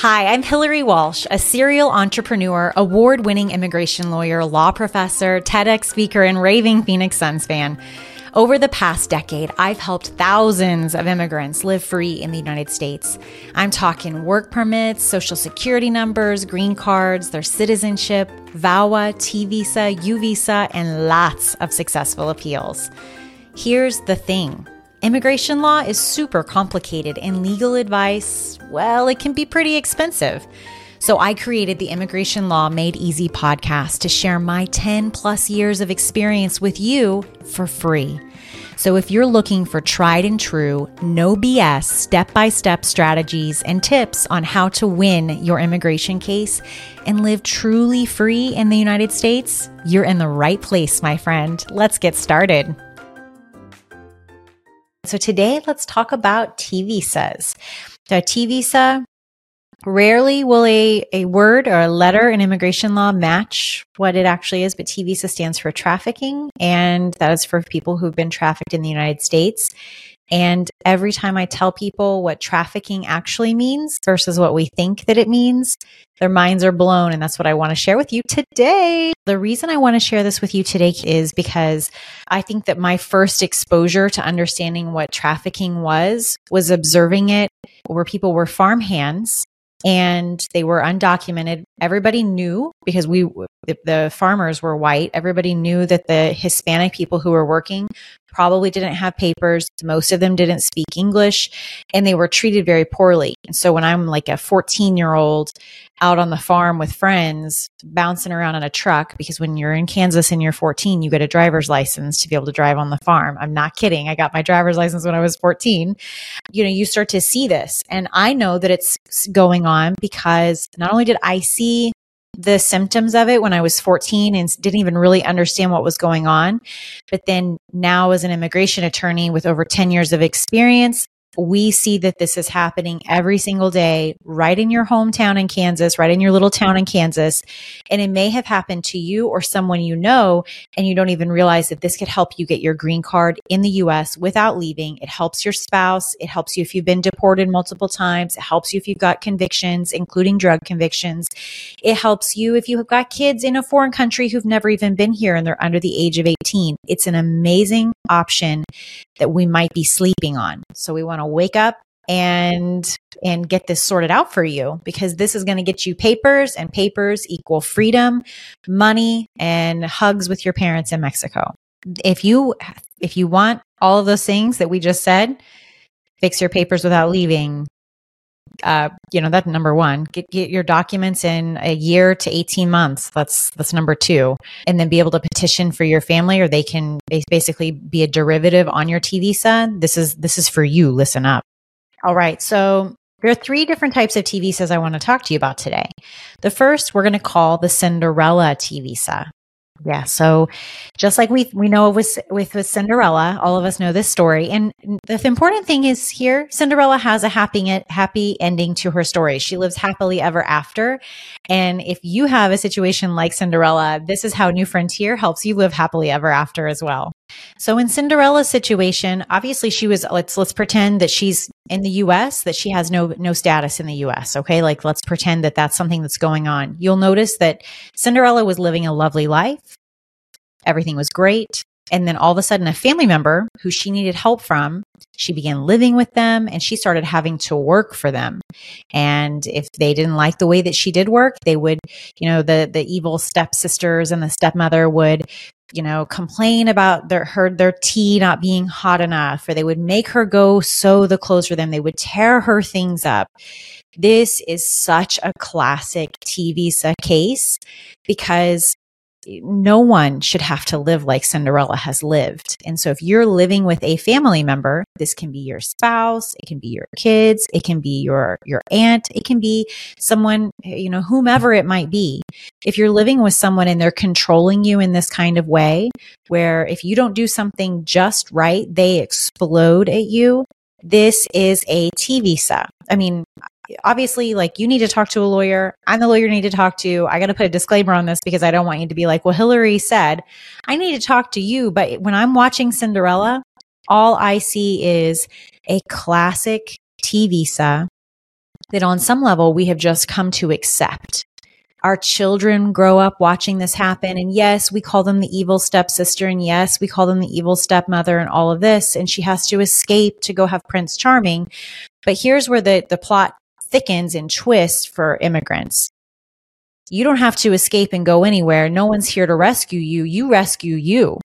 Hi, I'm Hillary Walsh, a serial entrepreneur, award winning immigration lawyer, law professor, TEDx speaker, and raving Phoenix Suns fan. Over the past decade, I've helped thousands of immigrants live free in the United States. I'm talking work permits, social security numbers, green cards, their citizenship, VAWA, T visa, U visa, and lots of successful appeals. Here's the thing. Immigration law is super complicated and legal advice, well, it can be pretty expensive. So I created the Immigration Law Made Easy podcast to share my 10 plus years of experience with you for free. So if you're looking for tried and true, no BS, step by step strategies and tips on how to win your immigration case and live truly free in the United States, you're in the right place, my friend. Let's get started. So today, let's talk about T visas. The T visa, rarely will a, a word or a letter in immigration law match what it actually is, but T visa stands for trafficking, and that is for people who've been trafficked in the United States. And every time I tell people what trafficking actually means versus what we think that it means, their minds are blown. And that's what I want to share with you today. The reason I want to share this with you today is because I think that my first exposure to understanding what trafficking was was observing it where people were farm hands and they were undocumented. Everybody knew because we, the farmers were white. Everybody knew that the Hispanic people who were working probably didn't have papers. Most of them didn't speak English and they were treated very poorly. And so when I'm like a 14 year old out on the farm with friends bouncing around in a truck, because when you're in Kansas and you're 14, you get a driver's license to be able to drive on the farm. I'm not kidding. I got my driver's license when I was 14. You know, you start to see this. And I know that it's going on because not only did I see the symptoms of it when I was 14 and didn't even really understand what was going on. But then now, as an immigration attorney with over 10 years of experience, we see that this is happening every single day, right in your hometown in Kansas, right in your little town in Kansas. And it may have happened to you or someone you know, and you don't even realize that this could help you get your green card in the US without leaving. It helps your spouse. It helps you if you've been deported multiple times. It helps you if you've got convictions, including drug convictions. It helps you if you have got kids in a foreign country who've never even been here and they're under the age of 18. It's an amazing option that we might be sleeping on. So we want to wake up and and get this sorted out for you because this is going to get you papers and papers equal freedom, money and hugs with your parents in Mexico. If you if you want all of those things that we just said, fix your papers without leaving, uh, you know, that number one. Get, get your documents in a year to 18 months. That's, that's number two. And then be able to petition for your family or they can basically be a derivative on your T visa. This is, this is for you. Listen up. All right. So there are three different types of T visas I want to talk to you about today. The first we're going to call the Cinderella T visa. Yeah. So just like we, we know with, with, with Cinderella, all of us know this story. And the important thing is here, Cinderella has a happy, happy ending to her story. She lives happily ever after. And if you have a situation like Cinderella, this is how New Frontier helps you live happily ever after as well. So in Cinderella's situation, obviously she was let's let's pretend that she's in the US that she has no no status in the US, okay? Like let's pretend that that's something that's going on. You'll notice that Cinderella was living a lovely life. Everything was great. And then all of a sudden, a family member who she needed help from, she began living with them and she started having to work for them. And if they didn't like the way that she did work, they would, you know, the, the evil stepsisters and the stepmother would you know, complain about their her their tea not being hot enough, or they would make her go sew the clothes for them. They would tear her things up. This is such a classic T visa case because no one should have to live like Cinderella has lived. And so if you're living with a family member, this can be your spouse, it can be your kids, it can be your your aunt, it can be someone, you know, whomever it might be. If you're living with someone and they're controlling you in this kind of way where if you don't do something just right, they explode at you, this is a T visa. I mean, obviously like you need to talk to a lawyer. I'm the lawyer you need to talk to. I got to put a disclaimer on this because I don't want you to be like, well, Hillary said, I need to talk to you. But when I'm watching Cinderella, all I see is a classic T visa that on some level we have just come to accept. Our children grow up watching this happen. And yes, we call them the evil stepsister. And yes, we call them the evil stepmother and all of this. And she has to escape to go have Prince Charming. But here's where the, the plot thickens and twists for immigrants. You don't have to escape and go anywhere. No one's here to rescue you. You rescue you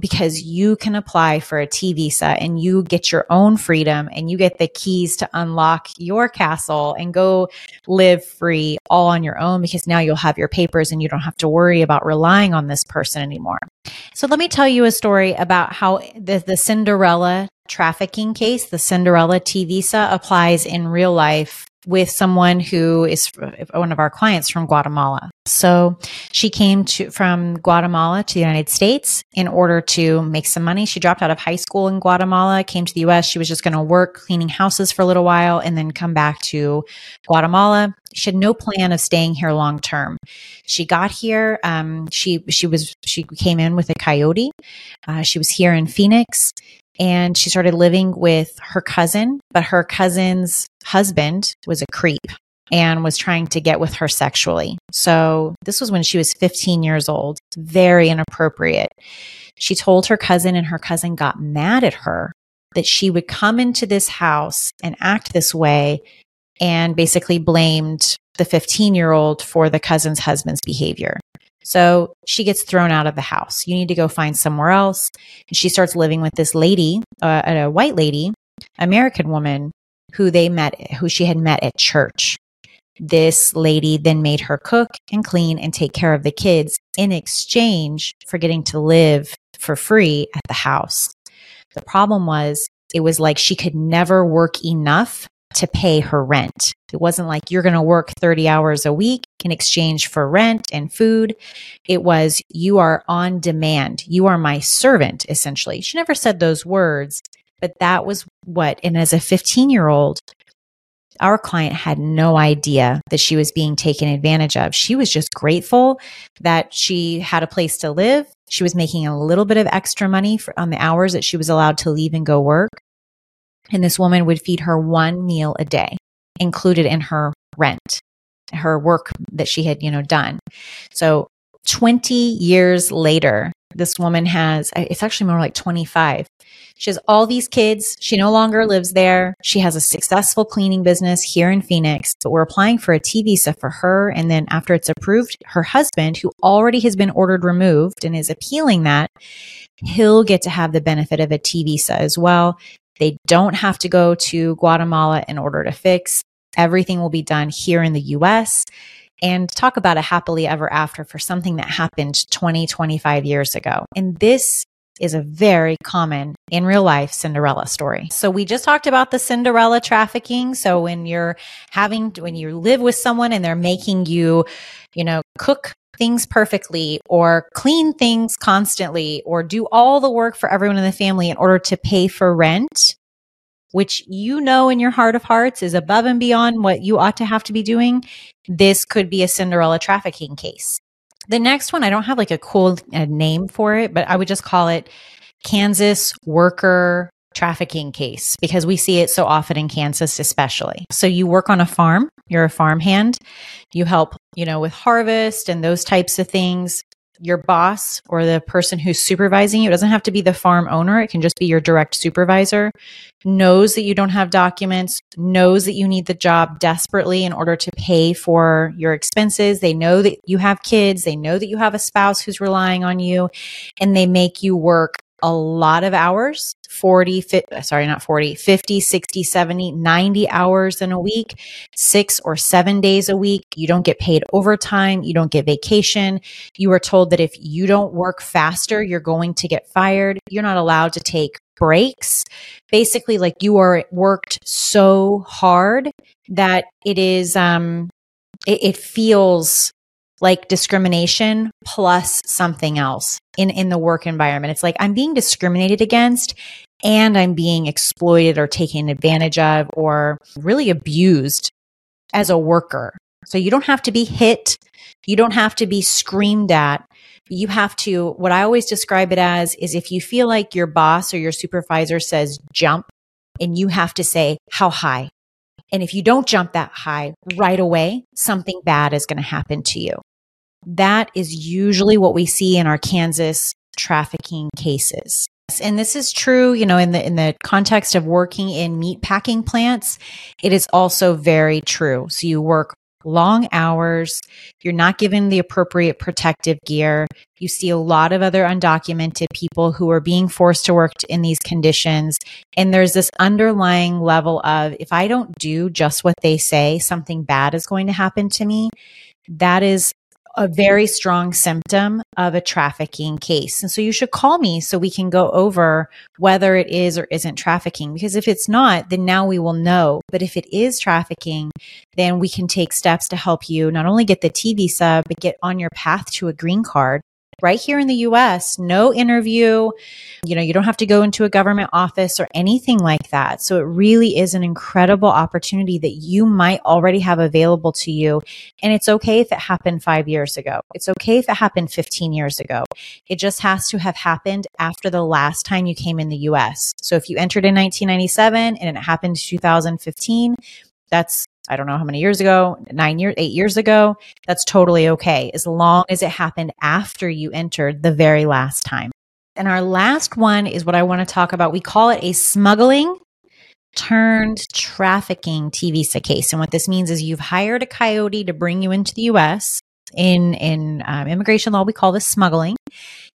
because you can apply for a T visa and you get your own freedom and you get the keys to unlock your castle and go live free all on your own because now you'll have your papers and you don't have to worry about relying on this person anymore. So let me tell you a story about how the, the Cinderella trafficking case, the Cinderella T visa applies in real life with someone who is one of our clients from Guatemala. So she came to, from Guatemala to the United States in order to make some money. She dropped out of high school in Guatemala, came to the US. She was just going to work cleaning houses for a little while and then come back to Guatemala. She had no plan of staying here long term. She got here. Um, she she was she came in with a coyote. Uh, she was here in Phoenix and she started living with her cousin, but her cousin's husband was a creep and was trying to get with her sexually. So this was when she was 15 years old, very inappropriate. She told her cousin, and her cousin got mad at her that she would come into this house and act this way and basically blamed the 15 year old for the cousin's husband's behavior. So she gets thrown out of the house. You need to go find somewhere else. And she starts living with this lady, uh, a white lady, American woman who they met, who she had met at church. This lady then made her cook and clean and take care of the kids in exchange for getting to live for free at the house. The problem was it was like she could never work enough to pay her rent. It wasn't like you're going to work 30 hours a week in exchange for rent and food. It was you are on demand. You are my servant, essentially. She never said those words, but that was what, and as a 15 year old, our client had no idea that she was being taken advantage of. She was just grateful that she had a place to live. She was making a little bit of extra money for, on the hours that she was allowed to leave and go work. And this woman would feed her one meal a day, included in her rent, her work that she had, you know, done. So 20 years later, this woman has, it's actually more like 25. She has all these kids. She no longer lives there. She has a successful cleaning business here in Phoenix, but we're applying for a T visa for her. And then after it's approved, her husband, who already has been ordered removed and is appealing that, he'll get to have the benefit of a T visa as well. They don't have to go to Guatemala in order to fix. Everything will be done here in the US. And talk about a happily ever after for something that happened 20, 25 years ago. And this is a very common in real life Cinderella story. So we just talked about the Cinderella trafficking. So when you're having, when you live with someone and they're making you, you know, cook things perfectly or clean things constantly or do all the work for everyone in the family in order to pay for rent, which you know in your heart of hearts is above and beyond what you ought to have to be doing, this could be a Cinderella trafficking case. The next one, I don't have like a cool uh, name for it, but I would just call it Kansas worker trafficking case because we see it so often in Kansas, especially. So you work on a farm, you're a farmhand, you help, you know, with harvest and those types of things. Your boss or the person who's supervising you, it doesn't have to be the farm owner, it can just be your direct supervisor, knows that you don't have documents, knows that you need the job desperately in order to pay for your expenses. They know that you have kids, they know that you have a spouse who's relying on you, and they make you work a lot of hours 40 50, sorry not 40 50 60 70 90 hours in a week 6 or 7 days a week. You don't get paid overtime. You don't get vacation. You are told that if you don't work faster you're going to get fired. You're not allowed to take breaks. Basically like you are worked so hard that it is um it, it feels like discrimination plus something else in, in the work environment. It's like I'm being discriminated against and I'm being exploited or taken advantage of or really abused as a worker. So you don't have to be hit. You don't have to be screamed at. You have to, what I always describe it as is if you feel like your boss or your supervisor says jump and you have to say, how high? And if you don't jump that high right away, something bad is going to happen to you. That is usually what we see in our Kansas trafficking cases. And this is true, you know, in the in the context of working in meat packing plants, it is also very true. So you work long hours, you're not given the appropriate protective gear. You see a lot of other undocumented people who are being forced to work in these conditions. And there's this underlying level of if I don't do just what they say, something bad is going to happen to me. That is a very strong symptom of a trafficking case. And so you should call me so we can go over whether it is or isn't trafficking. Because if it's not, then now we will know. But if it is trafficking, then we can take steps to help you not only get the T visa, but get on your path to a green card right here in the US, no interview. You know, you don't have to go into a government office or anything like that. So it really is an incredible opportunity that you might already have available to you. And it's okay if it happened five years ago. It's okay if it happened 15 years ago. It just has to have happened after the last time you came in the US. So if you entered in 1997 and it happened 2015, that's I don't know how many years ago, nine years, eight years ago, that's totally okay as long as it happened after you entered the very last time. And our last one is what I want to talk about. We call it a smuggling turned trafficking T visa case. And what this means is you've hired a coyote to bring you into the US. In in um, immigration law, we call this smuggling.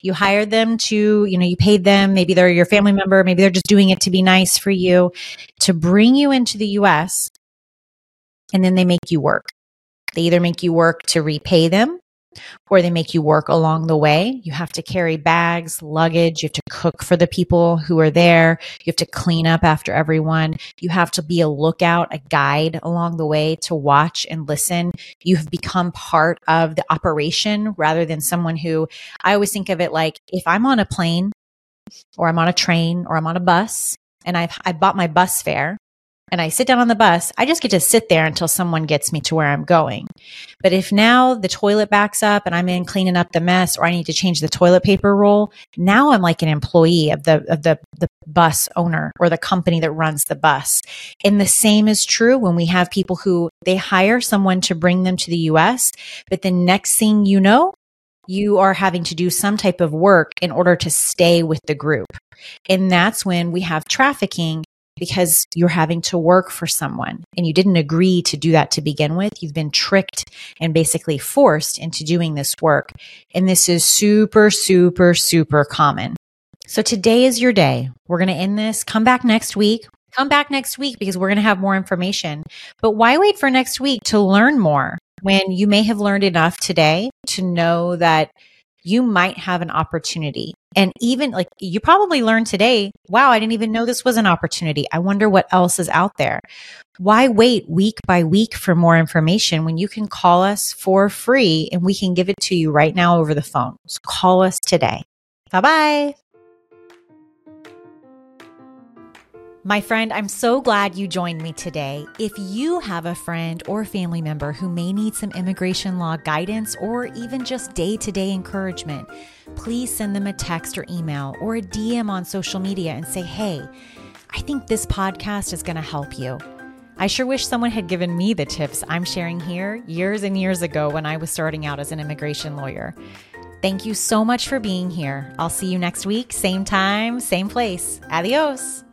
You hired them to, you know, you paid them. Maybe they're your family member. Maybe they're just doing it to be nice for you to bring you into the US and then they make you work. They either make you work to repay them or they make you work along the way. You have to carry bags, luggage. You have to cook for the people who are there. You have to clean up after everyone. You have to be a lookout, a guide along the way to watch and listen. You have become part of the operation rather than someone who I always think of it like if I'm on a plane or I'm on a train or I'm on a bus and I've I bought my bus fare and I sit down on the bus, I just get to sit there until someone gets me to where I'm going. But if now the toilet backs up and I'm in cleaning up the mess or I need to change the toilet paper roll, now I'm like an employee of the of the the bus owner or the company that runs the bus. And the same is true when we have people who they hire someone to bring them to the US, but the next thing you know, you are having to do some type of work in order to stay with the group. And that's when we have trafficking because you're having to work for someone and you didn't agree to do that to begin with. You've been tricked and basically forced into doing this work. And this is super, super, super common. So today is your day. We're going to end this. Come back next week. Come back next week because we're going to have more information. But why wait for next week to learn more when you may have learned enough today to know that you might have an opportunity. And even like you probably learned today, wow, I didn't even know this was an opportunity. I wonder what else is out there. Why wait week by week for more information when you can call us for free and we can give it to you right now over the phone? So call us today. Bye bye. My friend, I'm so glad you joined me today. If you have a friend or family member who may need some immigration law guidance or even just day to day encouragement, please send them a text or email or a DM on social media and say, hey, I think this podcast is going to help you. I sure wish someone had given me the tips I'm sharing here years and years ago when I was starting out as an immigration lawyer. Thank you so much for being here. I'll see you next week, same time, same place. Adios.